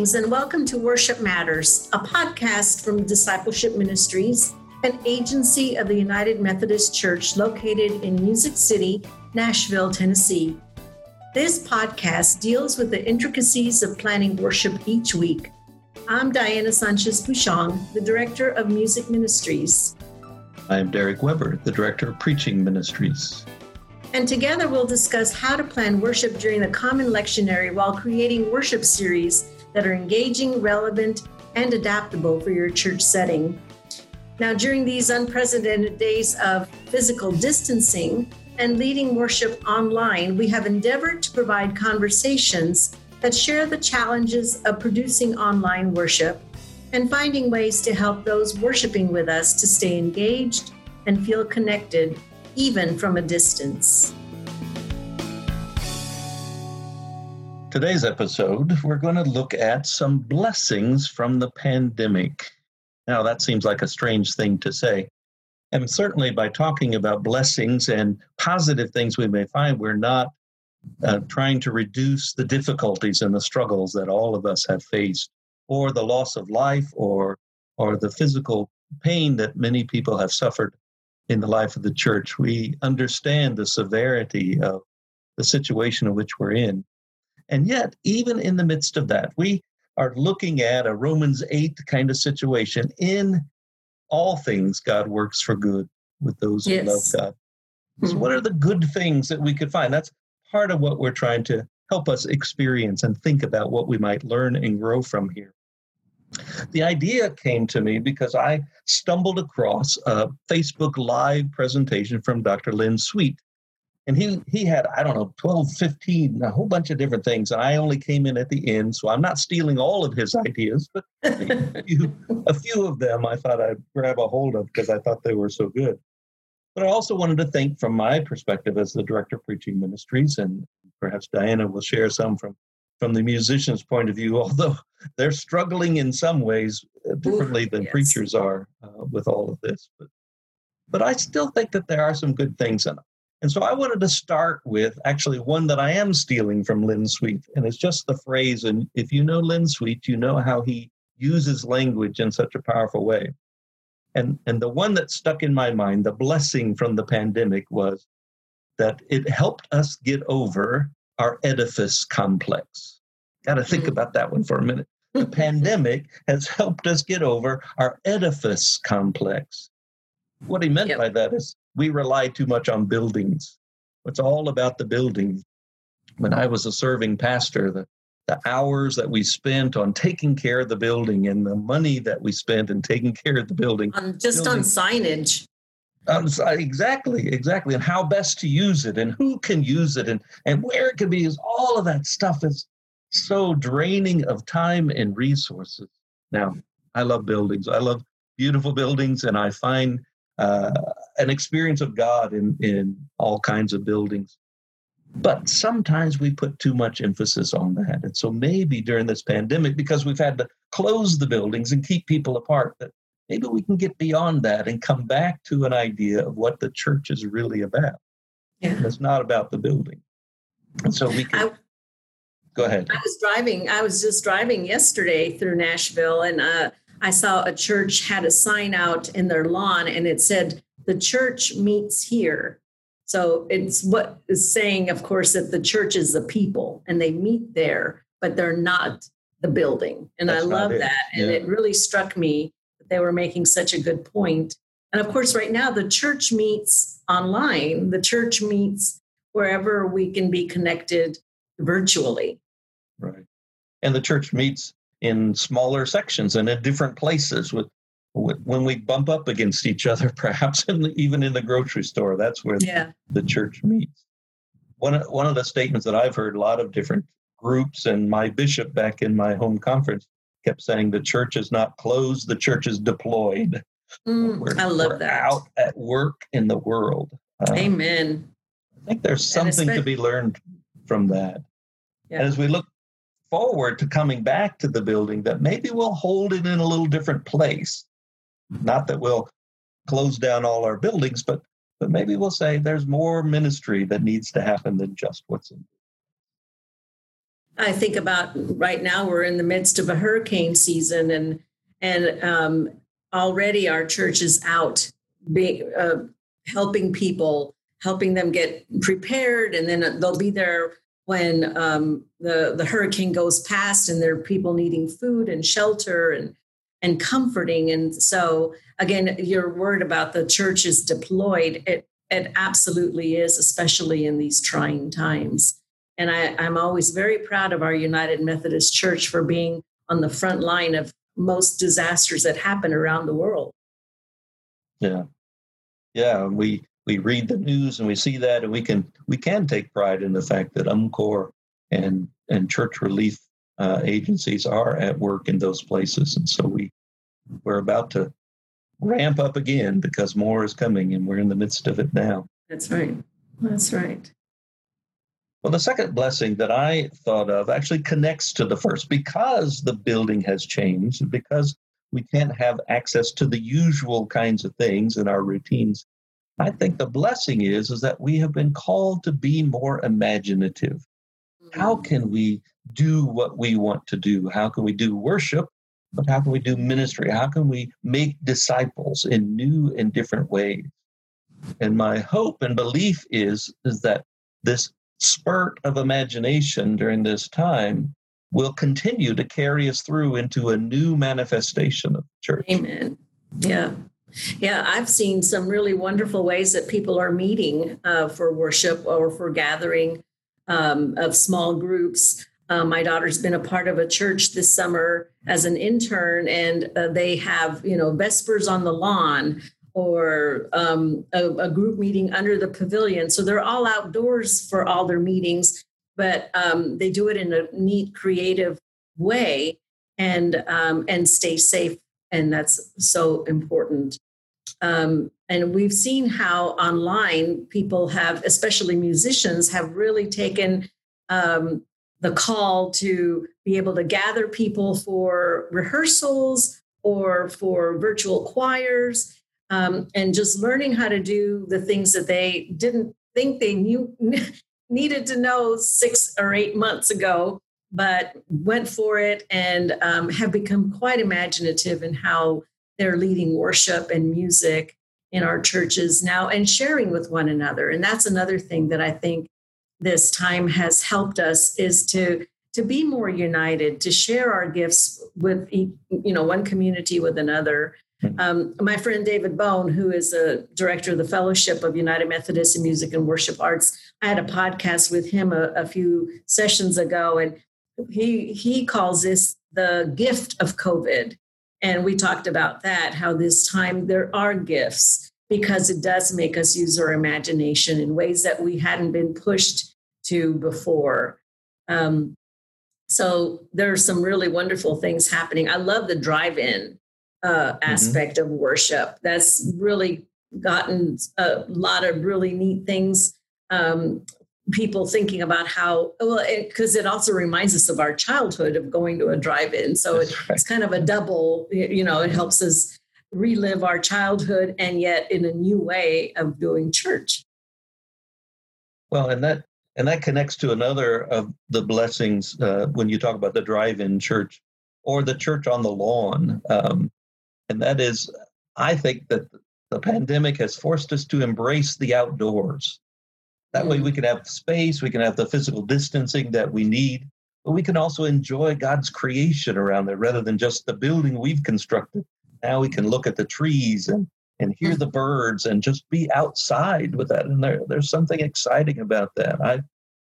Greetings and welcome to Worship Matters, a podcast from Discipleship Ministries, an agency of the United Methodist Church located in Music City, Nashville, Tennessee. This podcast deals with the intricacies of planning worship each week. I'm Diana Sanchez Bushong, the Director of Music Ministries. I'm Derek Weber, the Director of Preaching Ministries. And together we'll discuss how to plan worship during the Common Lectionary while creating worship series that are engaging, relevant, and adaptable for your church setting. Now, during these unprecedented days of physical distancing and leading worship online, we have endeavored to provide conversations that share the challenges of producing online worship and finding ways to help those worshiping with us to stay engaged and feel connected even from a distance. Today's episode, we're going to look at some blessings from the pandemic. Now, that seems like a strange thing to say. And certainly, by talking about blessings and positive things we may find, we're not uh, trying to reduce the difficulties and the struggles that all of us have faced, or the loss of life, or or the physical pain that many people have suffered in the life of the church. We understand the severity of the situation in which we're in. And yet, even in the midst of that, we are looking at a Romans 8 kind of situation. In all things, God works for good with those yes. who love God. So, mm-hmm. what are the good things that we could find? That's part of what we're trying to help us experience and think about what we might learn and grow from here. The idea came to me because I stumbled across a Facebook Live presentation from Dr. Len Sweet. And he, he had, I don't know, 12, 15, a whole bunch of different things. And I only came in at the end. So I'm not stealing all of his ideas, but a few, a few of them I thought I'd grab a hold of because I thought they were so good. But I also wanted to think from my perspective as the director of preaching ministries, and perhaps Diana will share some from from the musician's point of view, although they're struggling in some ways uh, differently Ooh, than yes. preachers are uh, with all of this. But, but I still think that there are some good things in it. And so I wanted to start with actually one that I am stealing from Len Sweet. And it's just the phrase, and if you know Len Sweet, you know how he uses language in such a powerful way. And, and the one that stuck in my mind, the blessing from the pandemic, was that it helped us get over our edifice complex. Got to think mm. about that one for a minute. The pandemic has helped us get over our edifice complex. What he meant yep. by that is we rely too much on buildings. It's all about the building. When I was a serving pastor, the, the hours that we spent on taking care of the building and the money that we spent in taking care of the building. Um, just building, on signage. Um, exactly, exactly, and how best to use it, and who can use it, and and where it can be used. All of that stuff is so draining of time and resources. Now, I love buildings. I love beautiful buildings, and I find uh, an experience of God in in all kinds of buildings. But sometimes we put too much emphasis on that, and so maybe during this pandemic, because we've had to close the buildings and keep people apart, that maybe we can get beyond that and come back to an idea of what the church is really about. Yeah. It's not about the building. And so we can I, go ahead. I was driving, I was just driving yesterday through Nashville and uh, I saw a church had a sign out in their lawn and it said, the church meets here. So it's what is saying, of course, that the church is the people and they meet there, but they're not the building. And That's I love that. And yeah. it really struck me that they were making such a good point. And of course, right now, the church meets online, the church meets wherever we can be connected virtually. Right. And the church meets in smaller sections and in different places with when we bump up against each other, perhaps in the, even in the grocery store. That's where yeah. the church meets. One, one of the statements that I've heard a lot of different groups and my bishop back in my home conference kept saying the church is not closed, the church is deployed. Mm, I love that. Out at work in the world. Uh, Amen. I think there's something to be learned from that. Yeah. As we look forward to coming back to the building, that maybe we'll hold it in a little different place. Not that we'll close down all our buildings, but but maybe we'll say there's more ministry that needs to happen than just what's in. I think about right now we're in the midst of a hurricane season, and and um, already our church is out be, uh, helping people, helping them get prepared, and then they'll be there when um, the the hurricane goes past, and there are people needing food and shelter and and comforting. And so, again, your word about the church is deployed. It it absolutely is, especially in these trying times. And I, I'm always very proud of our United Methodist Church for being on the front line of most disasters that happen around the world. Yeah. Yeah. We we read the news and we see that and we can we can take pride in the fact that UMCOR and and church relief uh, agencies are at work in those places. And so we we're about to ramp up again because more is coming and we're in the midst of it now. That's right. That's right. Well, the second blessing that I thought of actually connects to the first because the building has changed because we can't have access to the usual kinds of things in our routines. I think the blessing is is that we have been called to be more imaginative. How mm-hmm. can we do what we want to do? How can we do worship? But how can we do ministry? How can we make disciples in new and different ways? And my hope and belief is, is that this spurt of imagination during this time will continue to carry us through into a new manifestation of the church. Amen. Yeah. Yeah, I've seen some really wonderful ways that people are meeting uh, for worship or for gathering um, of small groups. Uh, my daughter's been a part of a church this summer as an intern, and uh, they have, you know, Vespers on the lawn or um, a, a, group meeting under the pavilion. So they're all outdoors for all their meetings, but um, they do it in a neat, creative way and um, and stay safe. And that's so important. Um, and we've seen how online people have, especially musicians, have really taken um, the call to be able to gather people for rehearsals or for virtual choirs um, and just learning how to do the things that they didn't think they knew needed to know six or eight months ago but went for it and um, have become quite imaginative in how they're leading worship and music in our churches now and sharing with one another. And that's another thing that i think this time has helped us is to to be more united to share our gifts with you know one community with another Hmm. Um, my friend David Bone, who is a director of the Fellowship of United Methodists in Music and Worship Arts, I had a podcast with him a, a few sessions ago, and he he calls this the gift of COVID. And we talked about that, how this time there are gifts because it does make us use our imagination in ways that we hadn't been pushed to before. Um, so there are some really wonderful things happening. I love the drive-in uh, mm-hmm. aspect mm-hmm. of worship. That's really gotten a lot of really neat things. Um, people thinking about how well because it, it, also reminds us of our childhood of going to a drive-in so it, right. it's kind of a double you know it helps us relive our childhood and yet in a new way of doing church well and that and that connects to another of the blessings uh, when you talk about the drive-in church or the church on the lawn um, and that is, I think that the pandemic has forced us to embrace the outdoors. That way, we mm. can have space, we can have the physical distancing that we need, but we can also enjoy God's creation around there rather than just the building we've constructed. Now we can look at the trees and, and hear the birds and just be outside with that. And there, there's something exciting about that. I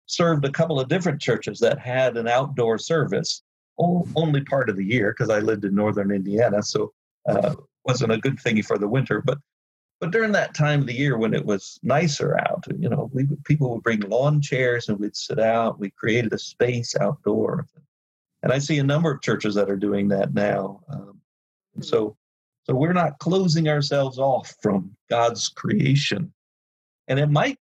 served a couple of different churches that had an outdoor service, only part of the year because I lived in northern Indiana. So uh, wasn't a good thing for the winter. But but during that time of the year when it was nicer out, you know, we people would bring lawn chairs and we'd sit out. We created a space outdoor, and I see a number of churches that are doing that now. Um, so so we're not closing ourselves off from God's creation, and it might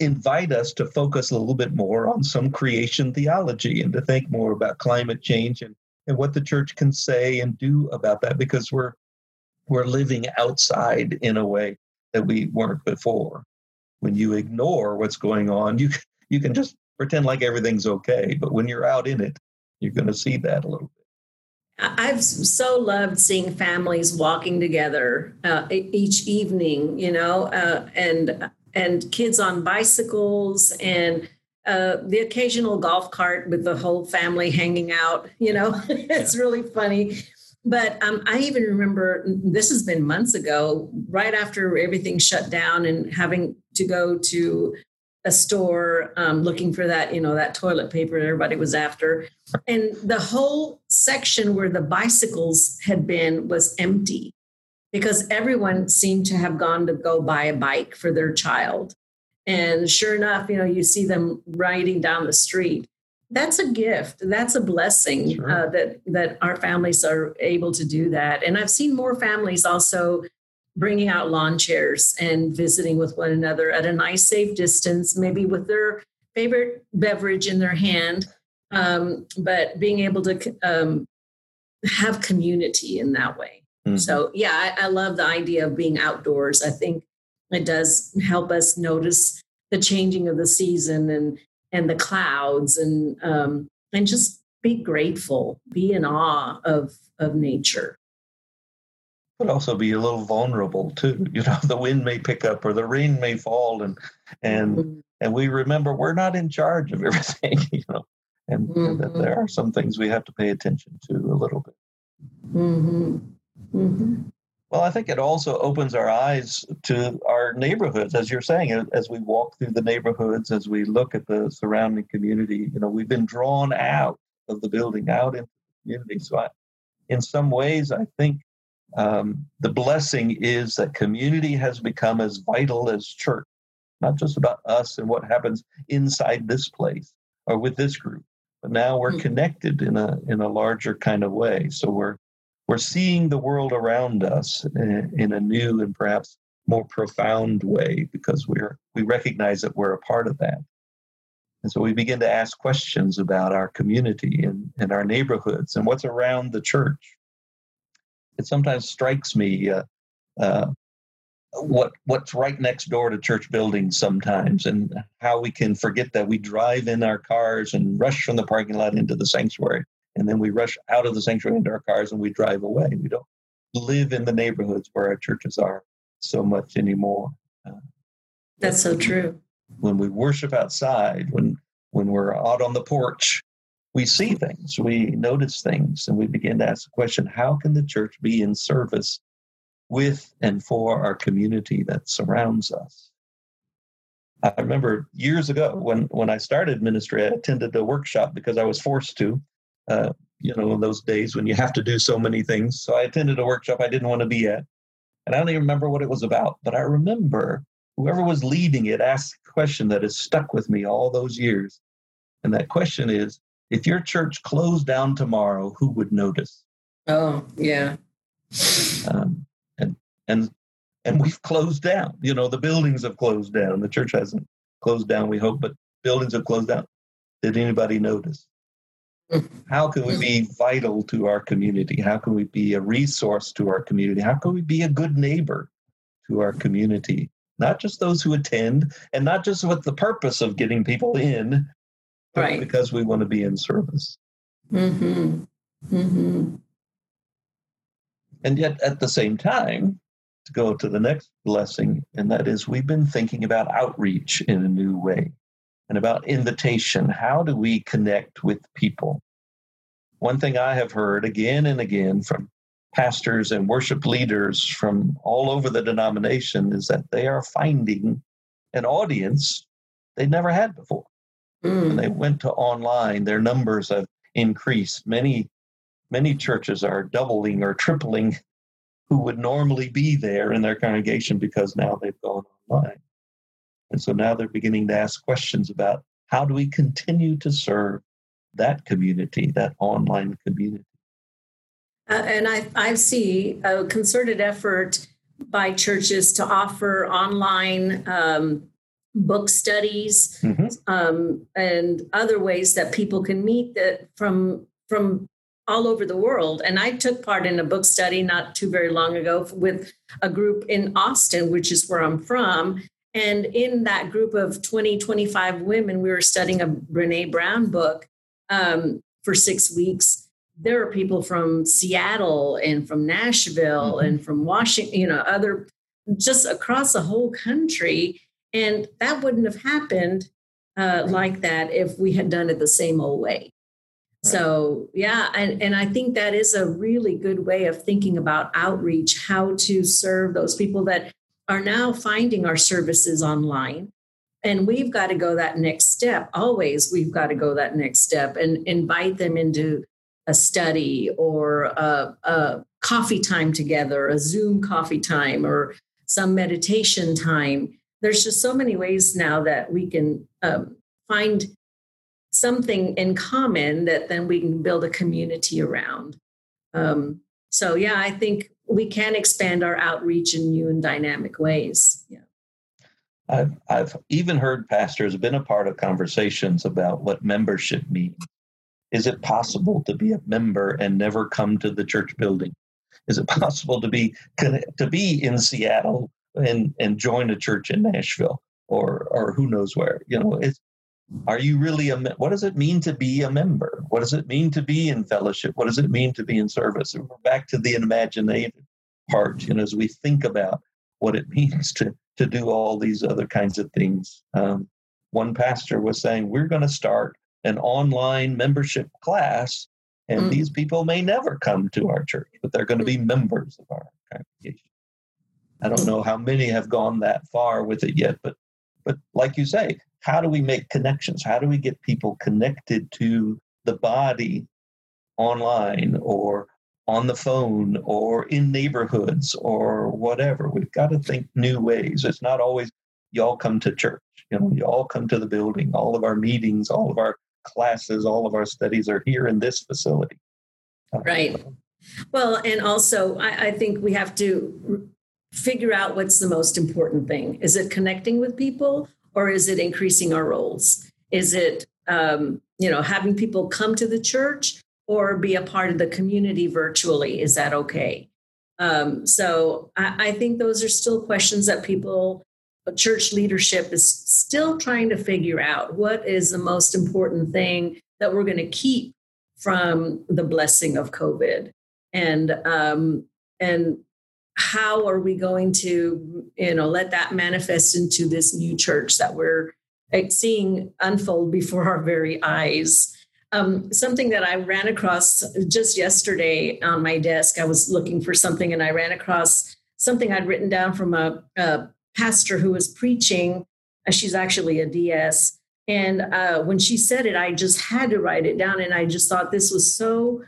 invite us to focus a little bit more on some creation theology and to think more about climate change and and what the church can say and do about that because we're we're living outside in a way that we weren't before. When you ignore what's going on, you you can just pretend like everything's okay. But when you're out in it, you're going to see that a little bit. I've so loved seeing families walking together uh, each evening, you know, uh, and and kids on bicycles and uh, the occasional golf cart with the whole family hanging out. You know, it's really funny. But um, I even remember this has been months ago, right after everything shut down and having to go to a store um, looking for that, you know, that toilet paper that everybody was after. And the whole section where the bicycles had been was empty because everyone seemed to have gone to go buy a bike for their child. And sure enough, you know, you see them riding down the street. That's a gift. That's a blessing sure. uh, that that our families are able to do that. And I've seen more families also bringing out lawn chairs and visiting with one another at a nice, safe distance, maybe with their favorite beverage in their hand, um, but being able to um, have community in that way. Mm-hmm. So, yeah, I, I love the idea of being outdoors. I think it does help us notice the changing of the season and and the clouds and um, and just be grateful, be in awe of of nature but also be a little vulnerable too. You know, the wind may pick up or the rain may fall, and and mm-hmm. and we remember we're not in charge of everything. You know, and, mm-hmm. and, that there are some things we have to pay attention to a little bit. Mm-hmm. mm-hmm. Well, I think it also opens our eyes to our neighborhoods, as you're saying, as we walk through the neighborhoods, as we look at the surrounding community. You know, we've been drawn out of the building, out into the community. So, I, in some ways, I think um, the blessing is that community has become as vital as church, not just about us and what happens inside this place or with this group, but now we're mm-hmm. connected in a in a larger kind of way. So we're we're seeing the world around us in, in a new and perhaps more profound way because we're we recognize that we're a part of that. And so we begin to ask questions about our community and, and our neighborhoods and what's around the church it sometimes strikes me uh, uh, what what's right next door to church buildings sometimes, and how we can forget that we drive in our cars and rush from the parking lot into the sanctuary, and then we rush out of the sanctuary into our cars and we drive away. We don't live in the neighborhoods where our churches are so much anymore. Uh, That's so true. When we worship outside, when when we're out on the porch, we see things, we notice things, and we begin to ask the question how can the church be in service with and for our community that surrounds us? I remember years ago when, when I started ministry, I attended a workshop because I was forced to. Uh, you know, in those days when you have to do so many things. So I attended a workshop I didn't want to be at. And I don't even remember what it was about, but I remember whoever was leading it asked a question that has stuck with me all those years. And that question is if your church closed down tomorrow, who would notice? Oh, yeah. Um, and and and we've closed down. You know, the buildings have closed down. The church hasn't closed down, we hope, but buildings have closed down. Did anybody notice? How can we be vital to our community? How can we be a resource to our community? How can we be a good neighbor to our community? Not just those who attend, and not just with the purpose of getting people in, right. because we want to be in service. Mm-hmm. Mm-hmm. And yet, at the same time, to go to the next blessing, and that is we've been thinking about outreach in a new way and about invitation. How do we connect with people? One thing I have heard again and again from pastors and worship leaders from all over the denomination is that they are finding an audience they never had before. Mm. When they went to online, their numbers have increased. Many, many churches are doubling or tripling who would normally be there in their congregation because now they've gone online. And so now they're beginning to ask questions about how do we continue to serve that community, that online community. Uh, and I, I see a concerted effort by churches to offer online um, book studies mm-hmm. um, and other ways that people can meet that from from all over the world. And I took part in a book study not too very long ago with a group in Austin, which is where I'm from. And in that group of 20, 25 women, we were studying a Brene Brown book um, for six weeks. There are people from Seattle and from Nashville mm-hmm. and from Washington, you know, other just across the whole country. And that wouldn't have happened uh, like that if we had done it the same old way. So, yeah, and, and I think that is a really good way of thinking about outreach, how to serve those people that are now finding our services online. And we've got to go that next step. Always, we've got to go that next step and invite them into a study or a, a coffee time together, a Zoom coffee time, or some meditation time. There's just so many ways now that we can um, find something in common that then we can build a community around. Um, so, yeah, I think we can expand our outreach in new and dynamic ways. Yeah. I've, I've even heard pastors have been a part of conversations about what membership means. Is it possible to be a member and never come to the church building? Is it possible to be to be in Seattle and and join a church in Nashville or or who knows where? You know, it's are you really a what does it mean to be a member what does it mean to be in fellowship what does it mean to be in service and we're back to the imaginative part you know as we think about what it means to to do all these other kinds of things um, one pastor was saying we're going to start an online membership class and mm. these people may never come to our church but they're going to be mm. members of our congregation i don't know how many have gone that far with it yet but but like you say how do we make connections? How do we get people connected to the body online or on the phone or in neighborhoods or whatever? We've got to think new ways. It's not always y'all come to church. You know, you all come to the building. All of our meetings, all of our classes, all of our studies are here in this facility. Right. Well, and also, I, I, think we have to figure out what's the most important thing. Is it connecting with people or is it increasing our rolls? Is it um, you know having people come to the church or be a part of the community virtually? Is that okay? Um, so I, I think those are still questions that people, church leadership is still trying to figure out. What is the most important thing that we're going to keep from the blessing of COVID? And um, and how are we going to you know let that manifest into this new church that we're seeing unfold before our very eyes? Um, something that i ran across just yesterday on my desk i was looking for something and i ran across something i'd written down from a, a pastor who was preaching. Uh, she's actually a ds and uh, when she said it i just had to write it down and i just thought this was so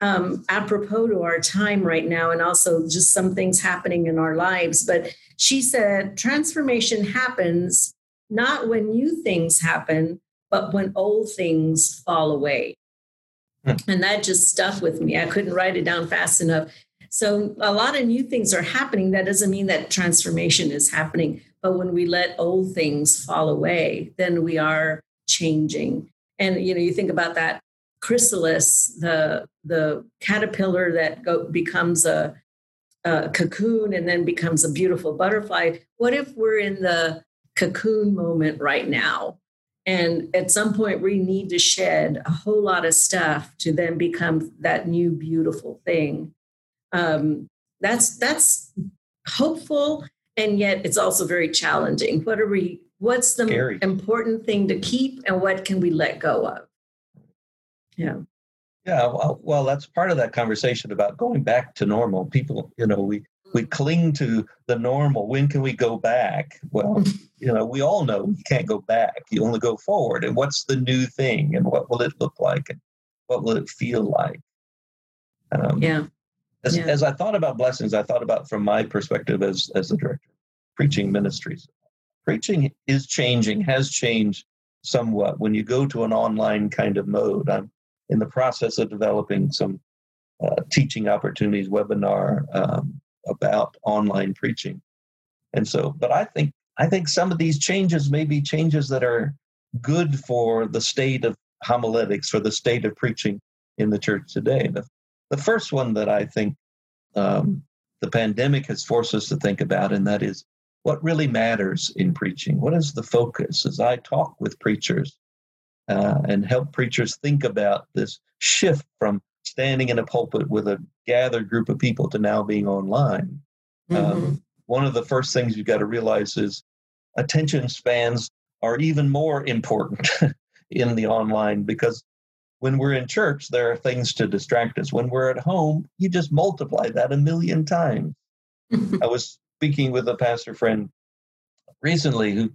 um, apropos to our time right now and also just some things happening in our lives. But she said transformation happens not when new things happen, but when old things fall away. Hmm. And that just stuck with me. I couldn't write it down fast enough. So a lot of new things are happening. That doesn't mean that transformation is happening. But when we let old things fall away, then we are changing. And you know, you think about that chrysalis, the the caterpillar that go, becomes a, a cocoon and then becomes a beautiful butterfly. What if we're in the cocoon moment right now? And at some point, we need to shed a whole lot of stuff to then become that new beautiful thing. Um, that's that's hopeful, and yet it's also very challenging. What are we? What's the Scary. important thing to keep, and what can we let go of? Yeah. Yeah, well, well, that's part of that conversation about going back to normal. People, you know, we we cling to the normal. When can we go back? Well, you know, we all know you can't go back. You only go forward. And what's the new thing? And what will it look like? And what will it feel like? Um, yeah. As, yeah. as I thought about blessings, I thought about from my perspective as as the director, preaching ministries. Preaching is changing, has changed somewhat. When you go to an online kind of mode, I'm in the process of developing some uh, teaching opportunities, webinar um, about online preaching. And so, but I think I think some of these changes may be changes that are good for the state of homiletics, for the state of preaching in the church today. The, the first one that I think um, the pandemic has forced us to think about, and that is what really matters in preaching? What is the focus? As I talk with preachers uh, and help preachers think about this shift from standing in a pulpit with a gathered group of people to now being online. Um, mm-hmm. Um, one of the first things you've got to realize is attention spans are even more important in the online because when we're in church, there are things to distract us. When we're at home, you just multiply that a million times. I was speaking with a pastor friend recently who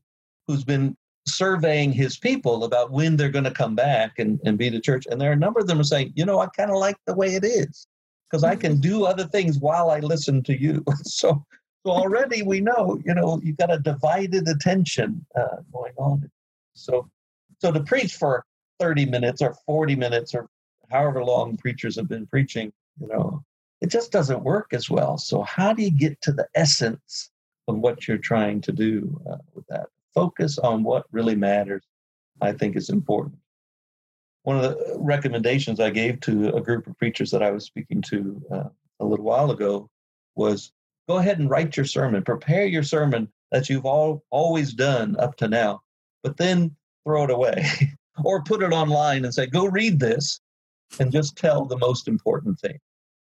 who's been surveying his people about when they're going to come back and, and be to church. And there are a number of them are saying, you know, I kind of like the way it is because I can do other things while I listen to you. so, so already we know, you know, you've got a divided attention uh, going on. So, so to preach for 30 minutes or 40 minutes or however long preachers have been preaching, you know, it just doesn't work as well. So, how do you get to the essence of what you're trying to do uh? Focus on what really matters, I think, is important. One of the recommendations I gave to a group of preachers that I was speaking to uh, a little while ago was go ahead and write your sermon, prepare your sermon that you've all always done up to now, but then throw it away or put it online and say, go read this and just tell the most important thing.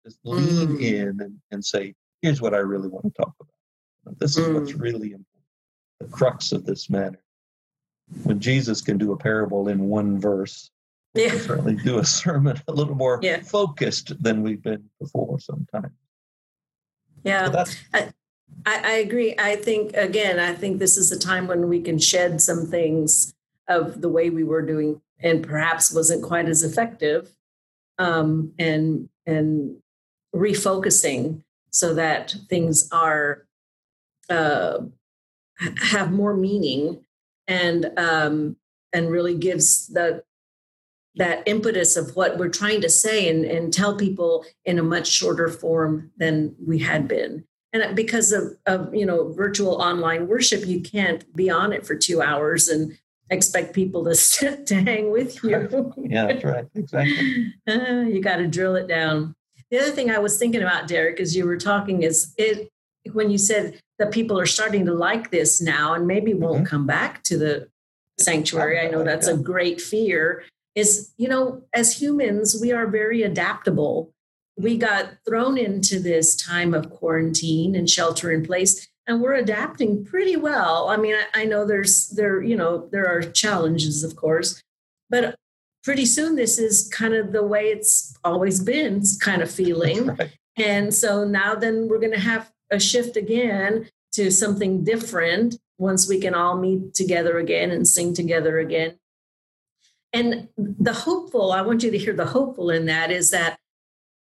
Just lean mm. in and, and say, here's what I really want to talk about. This is mm. what's really important, the crux of this matter. When Jesus can do a parable in one verse, yeah. can certainly do a sermon a little more yeah. focused than we've been before sometimes. Yeah, so I, I agree. I think, again, I think this is a time when we can shed some things of the way we were doing and perhaps wasn't quite as effective um, and and refocusing so that things are uh, have more meaning and um, and really gives the that impetus of what we're trying to say and, and tell people in a much shorter form than we had been and because of, of you know virtual online worship you can't be on it for two hours and expect people to sit to hang with you. yeah, that's right. Exactly. Uh, you got to drill it down. The other thing I was thinking about, Derek, as you were talking, is it when you said that people are starting to like this now and maybe won't mm-hmm. come back to the sanctuary. I know that's a great fear. Is, you know, as humans, we are very adaptable. We got thrown into this time of quarantine and shelter in place and we're adapting pretty well. I mean, I, I, know there's there you know there are challenges, of course, but pretty soon this is kind of the way it's always been, kind of feeling. Right. And so now then we're going to have a shift again to something different once we can all meet together again and sing together again. And the hopeful, I want you to hear the hopeful in that is that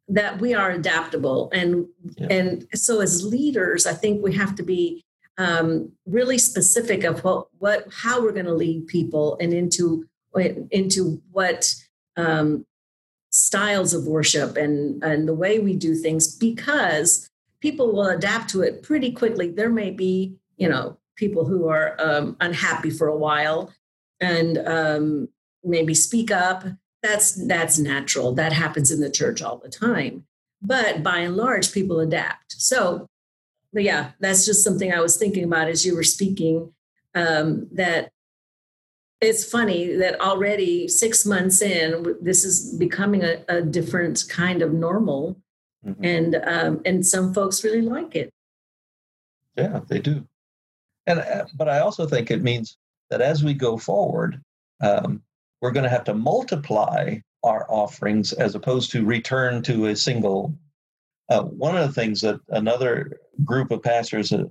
that we are adaptable and yeah. and so as leaders i think we have to be um, really specific of what what how we're going to lead people and into into what um, styles of worship and and the way we do things because people will adapt to it pretty quickly. There may be you know people who are um, unhappy for a while and um, maybe speak up. That's that's natural. That happens in the church all the time. But by and large people adapt. So but yeah that's just something i was thinking about as you were speaking um, that it's funny that already six months in this is becoming a, a different kind of normal mm-hmm. and um, and some folks really like it yeah they do and uh, but i also think it means that as we go forward um, we're going to have to multiply our offerings as opposed to return to a single. Uh, one of the things that another group of pastors uh,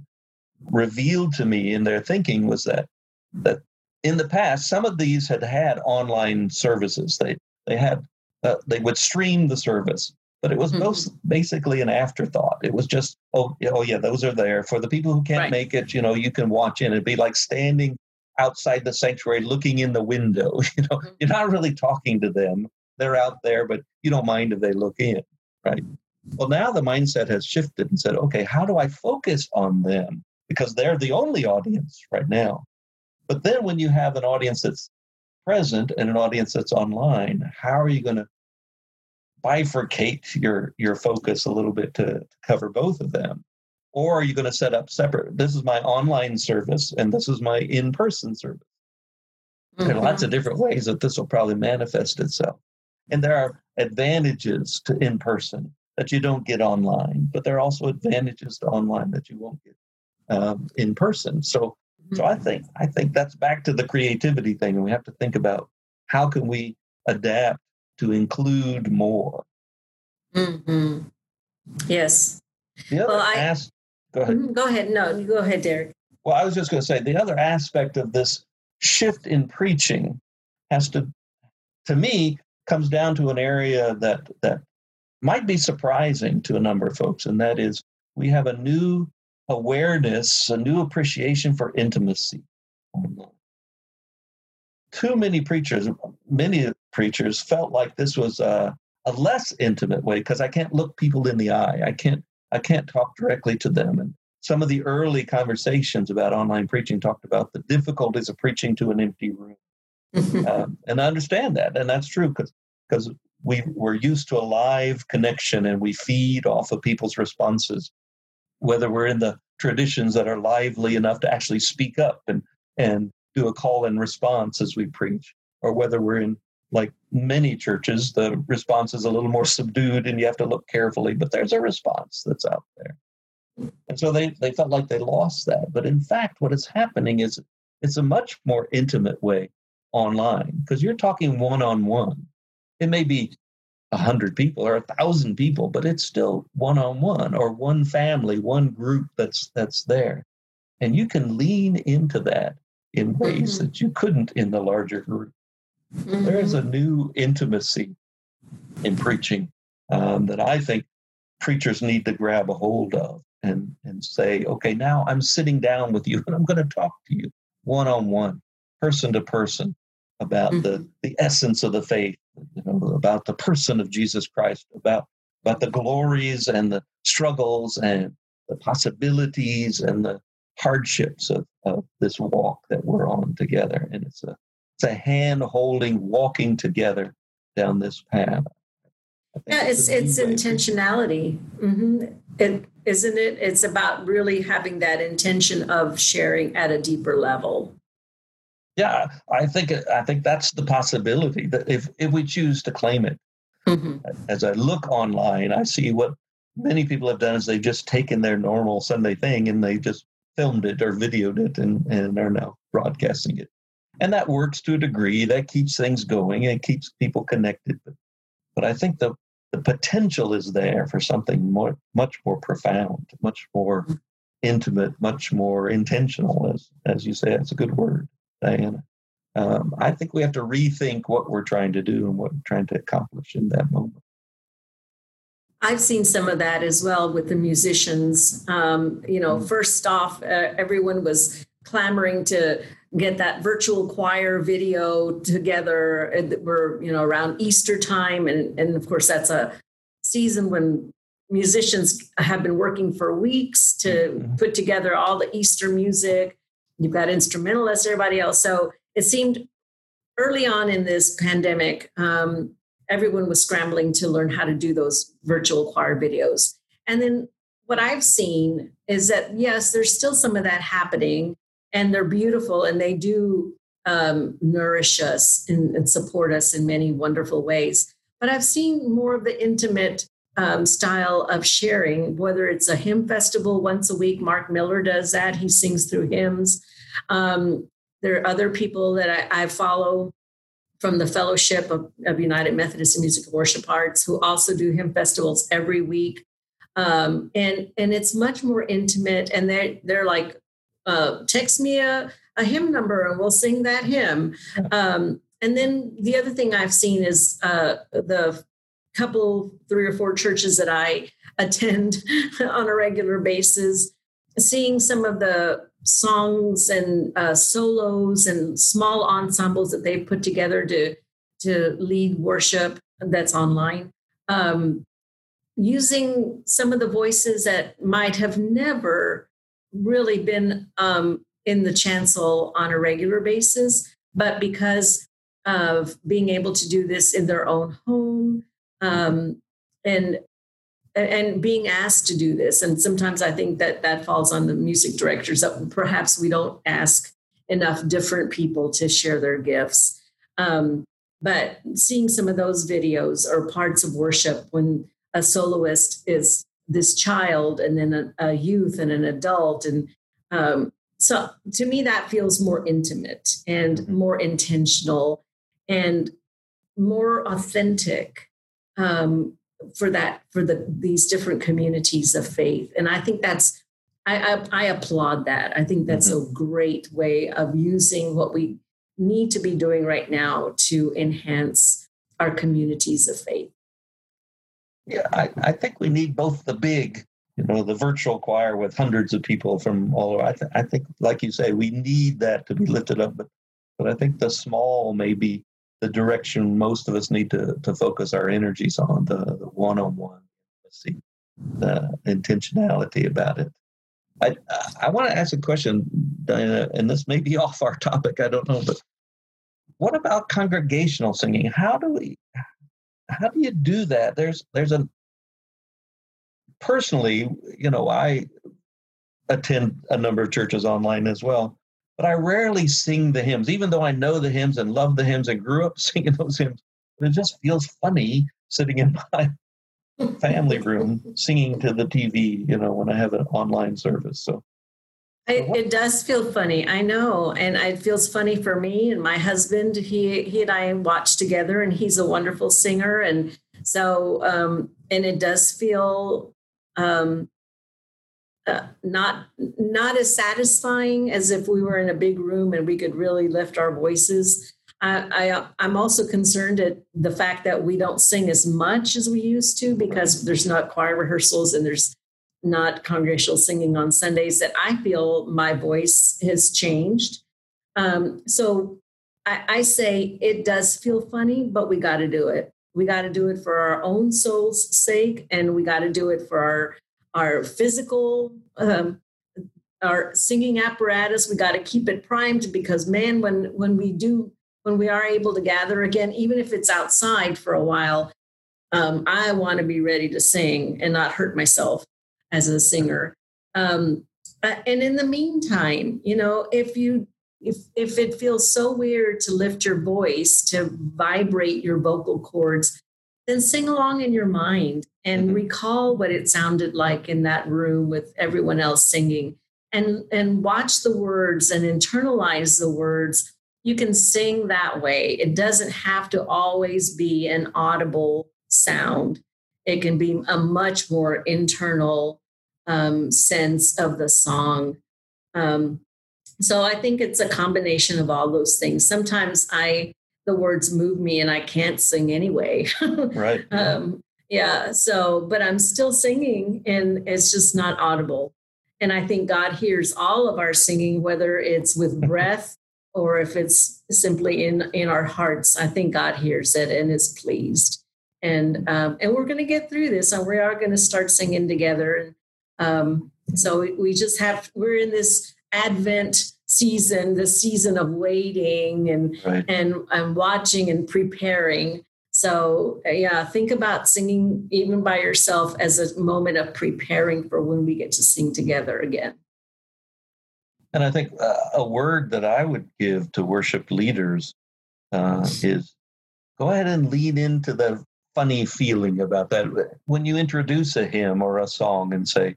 revealed to me in their thinking was that that in the past some of these had had online services. They they had uh, they would stream the service, but it was mm-hmm. most basically an afterthought. It was just oh oh yeah those are there for the people who can't right. make it. You know you can watch in. It'd be like standing outside the sanctuary looking in the window. You know, mm-hmm. you're not really talking to them. They're out there, but you don't mind if they look in, right? Well, now the mindset has shifted and said, okay, how do I focus on them? Because they're the only audience right now. But then when you have an audience that's present and an audience that's online, how are you going to bifurcate your your focus a little bit to, to cover both of them? Or are you going to set up separate? This is my online service and this is my in person service. Mm-hmm. There are lots of mm-hmm. different ways that this will probably manifest itself. And there are advantages to in person that you don't get online, but there are also advantages to online that you won't get um, in person. So, so I mm-hmm. think I think that's back to the creativity thing, and we have to think about how can we adapt to include more. Mm-hmm. Yes. The other well, I, as- go ahead. Mm-hmm, go ahead. No, go ahead, Derek. Well, I was just going to say the other aspect of this shift in preaching has to, to me, comes down to an area that that might be surprising to a number of folks, and that is we have a new awareness, a new appreciation for intimacy. Too many preachers, many preachers felt like this was a, a less intimate way because I can't look people in the eye. I can't I can't talk directly to them. And some of the early conversations about online preaching talked about the difficulties of preaching to an empty room. um, and I understand that, and that's true because because we we're used to a live connection and we feed off of people's responses, whether we're in the traditions that are lively enough to actually speak up and and do a call and response as we preach, or whether we're in like many churches, the response is a little more subdued and you have to look carefully, but there's a response that's out there. And so they, they felt like they lost that. But in fact, what is happening is it's a much more intimate way online because you're talking one on one. It may be a hundred people or a thousand people, but it's still one on one or one family, one group that's that's there. And you can lean into that in ways mm-hmm. that you couldn't in the larger group. Mm-hmm. There is a new intimacy in preaching um, that I think preachers need to grab a hold of and, and say, okay, now I'm sitting down with you and I'm going to talk to you one on one, person to person about mm-hmm. the, the essence of the faith, you know, about the person of Jesus Christ, about, about the glories and the struggles and the possibilities and the hardships of, of this walk that we're on together. And it's a it's a hand holding, walking together down this path. Yeah, it's it's intentionality. Mm-hmm. It isn't it. It's about really having that intention of sharing at a deeper level. Yeah, I think I think that's the possibility that if if we choose to claim it. Mm-hmm. As I look online, I see what many people have done is they've just taken their normal Sunday thing and they just filmed it or videoed it and, and are now broadcasting it. And that works to a degree. That keeps things going and keeps people connected. But, but i think the the potential is there for something more much more profound much more intimate much more intentional as as you say that's a good word diana. Um, i think we have to rethink what we're trying to do and what we're trying to accomplish in that moment I've seen some of that as well with the musicians. Um, you know, mm. first off, uh, everyone was clamoring to get that virtual choir video together. We're, you know, around Easter time. And, and of course, that's a season when musicians have been working for weeks to mm-hmm. put together all the Easter music. You've got instrumentalists, everybody else. So it seemed early on in this pandemic, um, everyone was scrambling to learn how to do those virtual choir videos. And then what I've seen is that, yes, there's still some of that happening and they're beautiful and they do um, nourish us and, and, support us in many wonderful ways. But I've seen more of the intimate um, style of sharing, whether it's a hymn festival once a week. Mark Miller does that, he sings through hymns. Um, there are other people that I, I follow from the Fellowship of, of, United Methodist Music and Worship Arts who also do hymn festivals every week. Um, and and it's much more intimate, and they're they're like uh, text me a, a hymn number and we'll sing that hymn. Um, and then the other thing I've seen is uh, the couple, three or four churches that I attend on a regular basis, seeing some of the songs and uh, solos and small ensembles that they've put together to to lead worship that's online. Um, using some of the voices that might have never really been um, in the chancel on a regular basis, but because of being able to do this in their own home um, and and being asked to do this. And sometimes I think that that falls on the music directors that perhaps we don't ask enough different people to share their gifts. Um, but seeing some of those videos or parts of worship when a soloist is this child and then a, a youth and an adult and um, so to me that feels more intimate and mm-hmm. more intentional and more authentic um, for that for the these different communities of faith. And i think that's i i, I applaud that. I think that's mm-hmm. a great way of using what we need to be doing right now to enhance our communities of faith. Yeah i, I think we need both the big you know the virtual choir with hundreds of people from all over. I, th- I think like you say we need that to be lifted up but but i think the small maybe the direction most of us need to, to focus our energies on the, the one-on-one the intentionality about it. I i want to ask a question Diana, and this may be off our topic i don't know but what about congregational singing? How do we how do you do that? There's there's a personally you know i attend a number of churches online as well but I rarely sing the hymns, even though I know the hymns and love the hymns and grew up singing those hymns. But it just feels funny sitting in my family room singing to the TV, you know, when I have an online service. So it does feel funny. I know. And it feels funny for me and my husband. He he and I watch together and he's a wonderful singer. And so um and it does feel um uh, not not as satisfying as if we were in a big room and we could really lift our voices. I, I I'm also concerned at the fact that we don't sing as much as we used to because there's not choir rehearsals and there's not congregational singing on Sundays. That I feel my voice has changed. Um, so I, I say it does feel funny, but we got to do it. We got to do it for our own soul's sake, and we got to do it for our our physical um, our singing apparatus we got to keep it primed because man when when we do when we are able to gather again even if it's outside for a while um, i want to be ready to sing and not hurt myself as a singer. Um, uh, and in the meantime you know if you if if it feels so weird to lift your voice to vibrate your vocal cords then sing along in your mind and mm-hmm. recall what it sounded like in that room with everyone else singing. And and watch the words and internalize the words. You can sing that way. It doesn't have to always be an audible sound. It can be a much more internal um, sense of the song. Um, so i think it's a combination of all those things. Sometimes i the words move me and I can't sing anyway. right. um, yeah. So, but I'm still singing and it's just not audible. And I think God hears all of our singing, whether it's with breath or if it's simply in in our hearts. I think God hears it and is pleased. And um, and we're going to get through this, and we are going to start singing together. And um, so we, we just have we're in this Advent season, the season of waiting and right. and and watching and preparing. So yeah, think about singing even by yourself as a moment of preparing for when we get to sing together again. And I think uh, a word that I would give to worship leaders uh, is go ahead and lean into the funny feeling about that when you introduce a hymn or a song and say,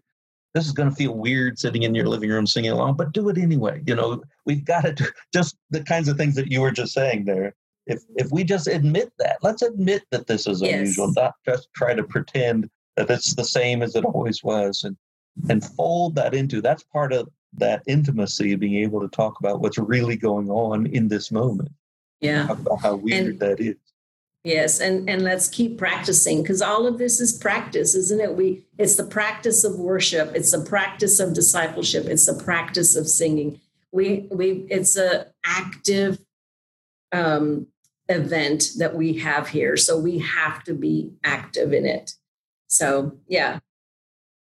this is going to feel weird sitting in your living room singing along, but do it anyway. You know, we've got to do just the kinds of things that you were just saying there. If if we just admit that, let's admit that this is yes. unusual, not just try to pretend that it's the same as it always was, and and fold that into that's part of that intimacy of being able to talk about what's really going on in this moment. Yeah, talk about how weird and, that is. Yes, and and let's keep practicing because all of this is practice, isn't it? We it's the practice of worship, it's the practice of discipleship, it's the practice of singing. We we it's a active um, event that we have here, so we have to be active in it. So yeah.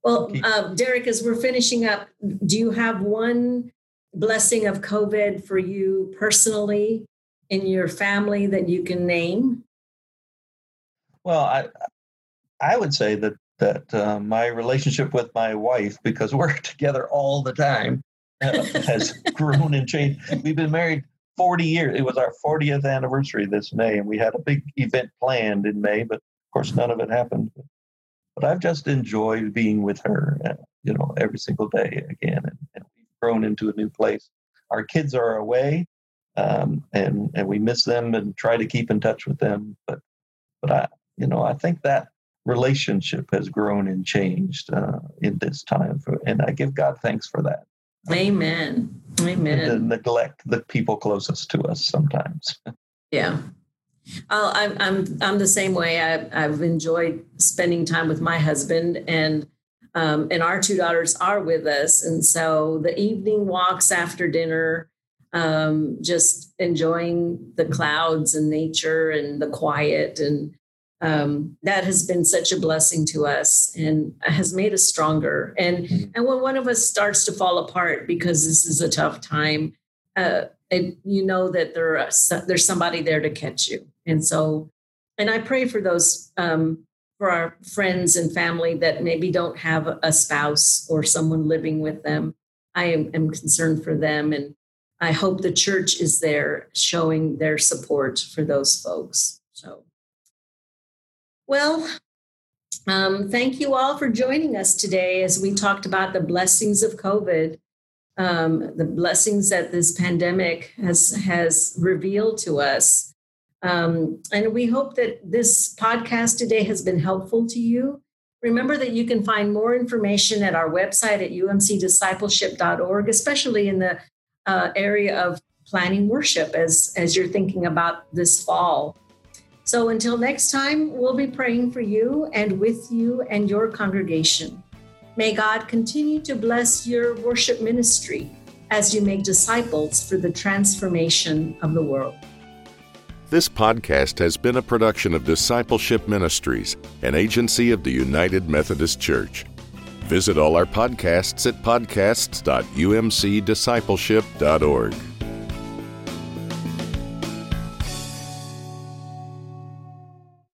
Well, uh, Derek, as we're finishing up, do you have one blessing of COVID for you personally in your family that you can name? Well, I I would say that that uh, my relationship with my wife, because we're together all the time, uh, has grown and changed. We've been married 40 years. It was our 40th anniversary this May, and we had a big event planned in May, but of course, none of it happened. But I've just enjoyed being with her, uh, you know, every single day again, and, and, we've grown into a new place. Our kids are away, um, and and we miss them and try to keep in touch with them. But but I, you know, I think that relationship has grown and changed uh, in this time, for, and I give God thanks for that. Amen. Amen. Neglect the people closest to us sometimes. Yeah. i am I'm, I'm I'm the same way. I, I've enjoyed spending time with my husband, and um, and our two daughters are with us, and so the evening walks after dinner, um, just enjoying the clouds and nature and the quiet, and um, that has been such a blessing to us and has made us stronger. And mm-hmm. and when one of us starts to fall apart because this is a tough time, uh, and you know that there are, there's somebody there to catch you. And so, and I pray for those um, for our friends and family that maybe don't have a spouse or someone living with them. I am, am concerned for them, and I hope the church is there showing their support for those folks. So. Well, um, thank you all for joining us today as we talked about the blessings of COVID, um, the blessings that this pandemic has has revealed to us. Um, and we hope that this podcast today has been helpful to you. Remember that you can find more information at our website at umcdiscipleship.org, especially in the uh, area of planning worship as, as you're thinking about this fall. So until next time, we'll be praying for you and with you and your congregation. May God continue to bless your worship ministry as you make disciples for the transformation of the world. This podcast has been a production of Discipleship Ministries, an agency of the United Methodist Church. Visit all our podcasts at podcasts.umcdiscipleship.org.